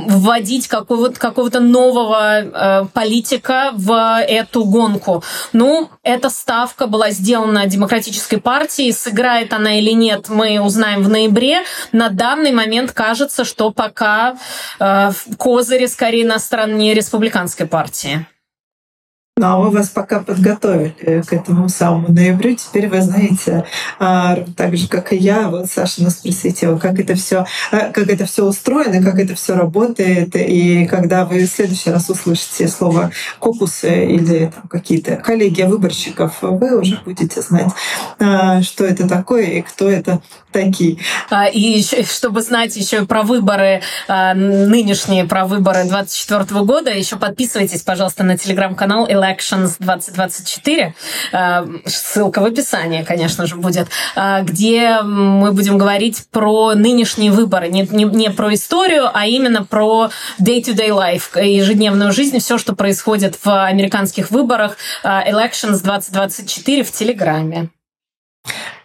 вводить какого-то какого нового э, политика в эту гонку. Ну, эта ставка была сделана демократической партией. Сыграет она или нет, мы узнаем в ноябре. На данный момент кажется, что пока э, козыри скорее на стороне республиканской партии. Ну, а мы вас пока подготовили к этому самому ноябрю. Теперь вы знаете, а, так же, как и я, вот Саша нас просветила, как это все, а, как это все устроено, как это все работает. И когда вы в следующий раз услышите слово кокусы или какие-то коллеги выборщиков, вы уже будете знать, а, что это такое и кто это такие. И еще, чтобы знать еще про выборы нынешние, про выборы 2024 года, еще подписывайтесь, пожалуйста, на телеграм-канал Elections 2024, э, ссылка в описании, конечно же, будет, э, где мы будем говорить про нынешние выборы, не, не, не про историю, а именно про day-to-day life, ежедневную жизнь, все, что происходит в американских выборах. Э, Elections 2024 в Телеграме.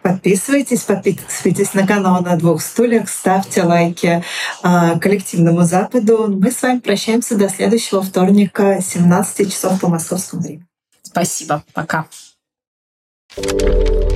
Подписывайтесь, подписывайтесь на канал на двух стульях, ставьте лайки э, коллективному Западу. Мы с вами прощаемся до следующего вторника, 17 часов по московскому времени. Спасибо. Пока. thank you